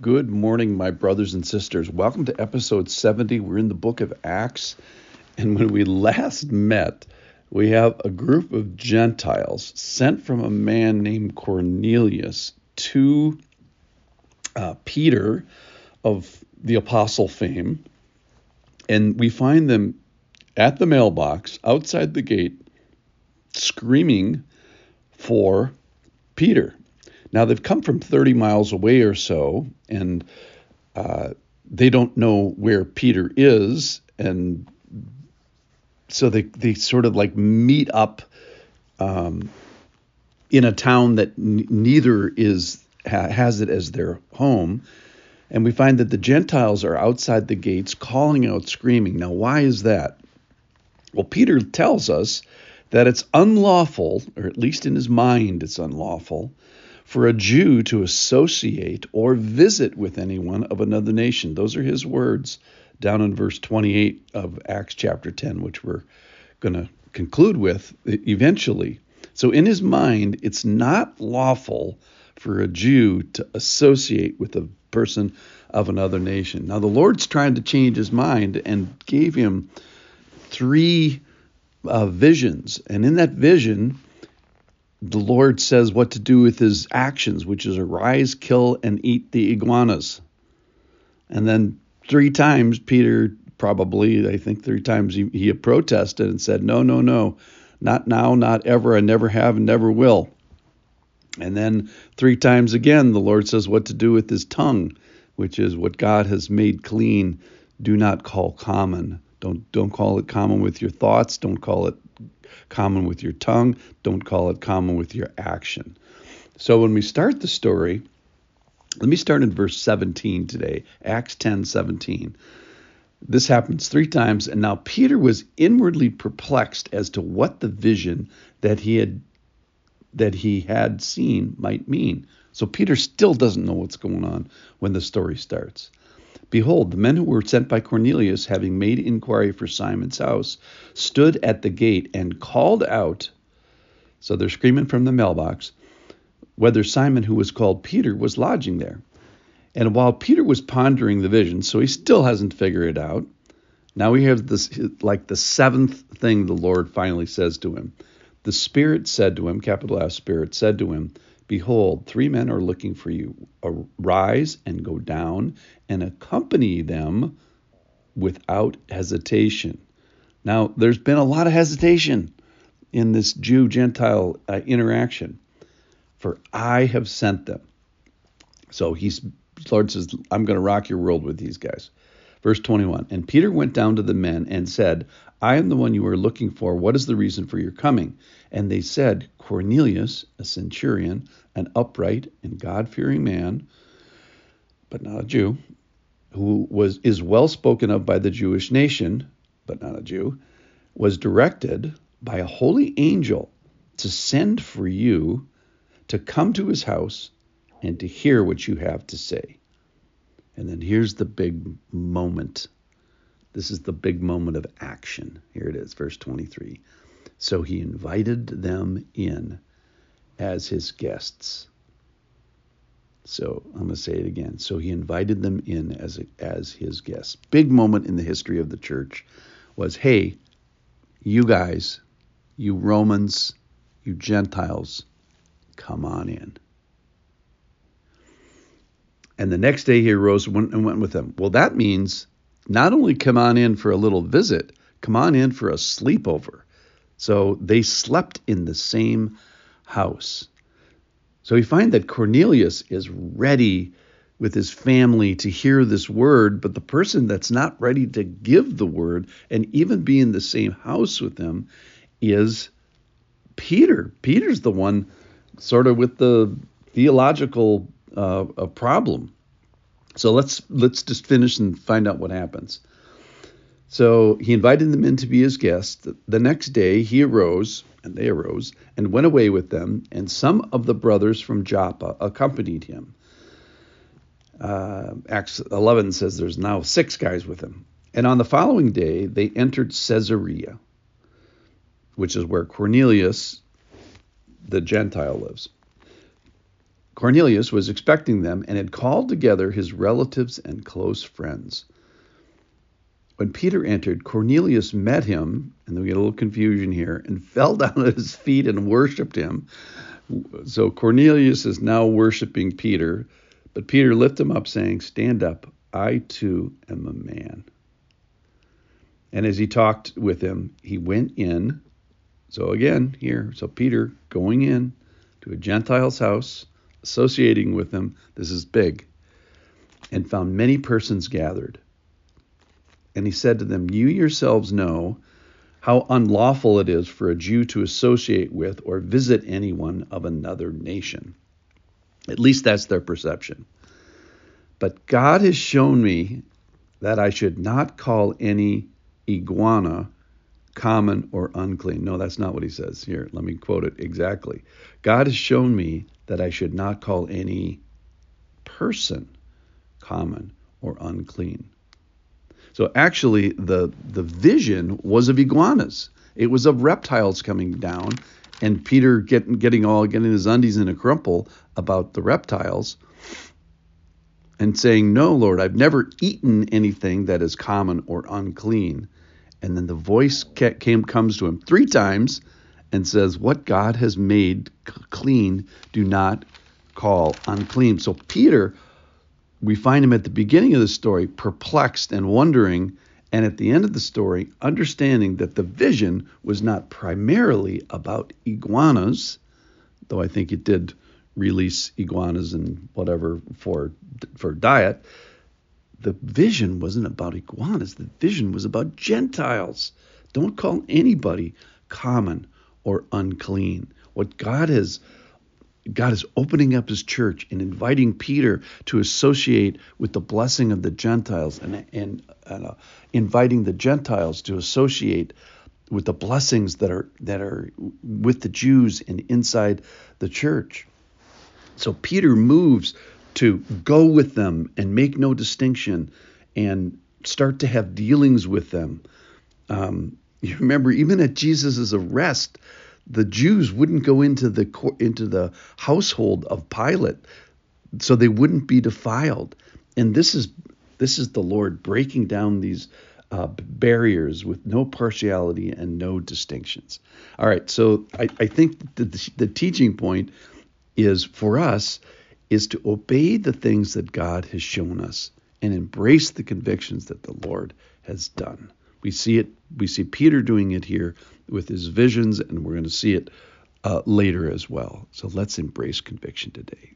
Good morning, my brothers and sisters. Welcome to episode 70. We're in the book of Acts. And when we last met, we have a group of Gentiles sent from a man named Cornelius to uh, Peter of the apostle fame. And we find them at the mailbox outside the gate screaming for Peter. Now they've come from 30 miles away or so, and uh, they don't know where Peter is, and so they they sort of like meet up um, in a town that n- neither is ha- has it as their home. And we find that the Gentiles are outside the gates calling out, screaming. Now, why is that? Well, Peter tells us that it's unlawful, or at least in his mind, it's unlawful, for a Jew to associate or visit with anyone of another nation. Those are his words down in verse 28 of Acts chapter 10, which we're going to conclude with eventually. So, in his mind, it's not lawful for a Jew to associate with a person of another nation. Now, the Lord's trying to change his mind and gave him three uh, visions. And in that vision, the Lord says what to do with his actions, which is arise, kill, and eat the iguanas. And then three times, Peter probably, I think three times, he, he protested and said, No, no, no, not now, not ever, I never have, and never will. And then three times again, the Lord says what to do with his tongue, which is what God has made clean. Do not call common. Don't don't call it common with your thoughts. Don't call it common with your tongue. Don't call it common with your action. So when we start the story, let me start in verse 17 today, Acts 10 17. This happens three times, and now Peter was inwardly perplexed as to what the vision that he had that he had seen might mean. So Peter still doesn't know what's going on when the story starts. Behold, the men who were sent by Cornelius, having made inquiry for Simon's house, stood at the gate and called out. So they're screaming from the mailbox whether Simon, who was called Peter, was lodging there. And while Peter was pondering the vision, so he still hasn't figured it out, now we have this like the seventh thing the Lord finally says to him. The Spirit said to him, capital F, Spirit said to him, Behold, three men are looking for you. Arise and go down and accompany them without hesitation. Now, there's been a lot of hesitation in this Jew Gentile uh, interaction. For I have sent them. So he's Lord says, I'm going to rock your world with these guys. Verse 21 And Peter went down to the men and said, I am the one you are looking for. What is the reason for your coming? And they said, Cornelius, a centurion, an upright and God fearing man, but not a Jew, who was is well spoken of by the Jewish nation, but not a Jew, was directed by a holy angel to send for you to come to his house and to hear what you have to say. And then here's the big moment this is the big moment of action. Here it is, verse 23. So he invited them in as his guests. So I'm going to say it again. So he invited them in as as his guests. Big moment in the history of the church was, hey, you guys, you Romans, you Gentiles, come on in. And the next day he arose and went with them. Well, that means not only come on in for a little visit, come on in for a sleepover. So they slept in the same house. So we find that Cornelius is ready with his family to hear this word, but the person that's not ready to give the word and even be in the same house with them is Peter. Peter's the one sort of with the theological uh, a problem. So let's let's just finish and find out what happens. So he invited them in to be his guests. The next day he arose, and they arose, and went away with them, and some of the brothers from Joppa accompanied him. Uh, Acts 11 says there's now six guys with him. And on the following day they entered Caesarea, which is where Cornelius, the Gentile, lives. Cornelius was expecting them and had called together his relatives and close friends. When Peter entered, Cornelius met him, and then we get a little confusion here, and fell down at his feet and worshiped him. So Cornelius is now worshiping Peter, but Peter lifted him up, saying, Stand up, I too am a man. And as he talked with him, he went in. So again, here, so Peter going in to a Gentile's house associating with them, this is big, and found many persons gathered. And he said to them, You yourselves know how unlawful it is for a Jew to associate with or visit anyone of another nation. At least that's their perception. But God has shown me that I should not call any iguana common or unclean. No, that's not what he says here. Let me quote it exactly. God has shown me that I should not call any person common or unclean. So actually the the vision was of iguanas. It was of reptiles coming down and Peter getting getting all getting his undies in a crumple about the reptiles and saying, "No, Lord, I've never eaten anything that is common or unclean." And then the voice came comes to him three times and says, What God has made clean, do not call unclean. So Peter, we find him at the beginning of the story perplexed and wondering, and at the end of the story, understanding that the vision was not primarily about iguanas, though I think it did release iguanas and whatever for for diet. The vision wasn't about iguanas. The vision was about Gentiles. Don't call anybody common or unclean. What God has God is opening up his church and inviting Peter to associate with the blessing of the Gentiles and, and uh, inviting the Gentiles to associate with the blessings that are that are with the Jews and inside the church. So Peter moves to go with them and make no distinction and start to have dealings with them. Um, you remember, even at Jesus' arrest, the Jews wouldn't go into the into the household of Pilate, so they wouldn't be defiled. And this is this is the Lord breaking down these uh, barriers with no partiality and no distinctions. All right, so I, I think the, the teaching point is for us is to obey the things that God has shown us and embrace the convictions that the Lord has done. We see it. We see Peter doing it here with his visions, and we're going to see it uh, later as well. So let's embrace conviction today.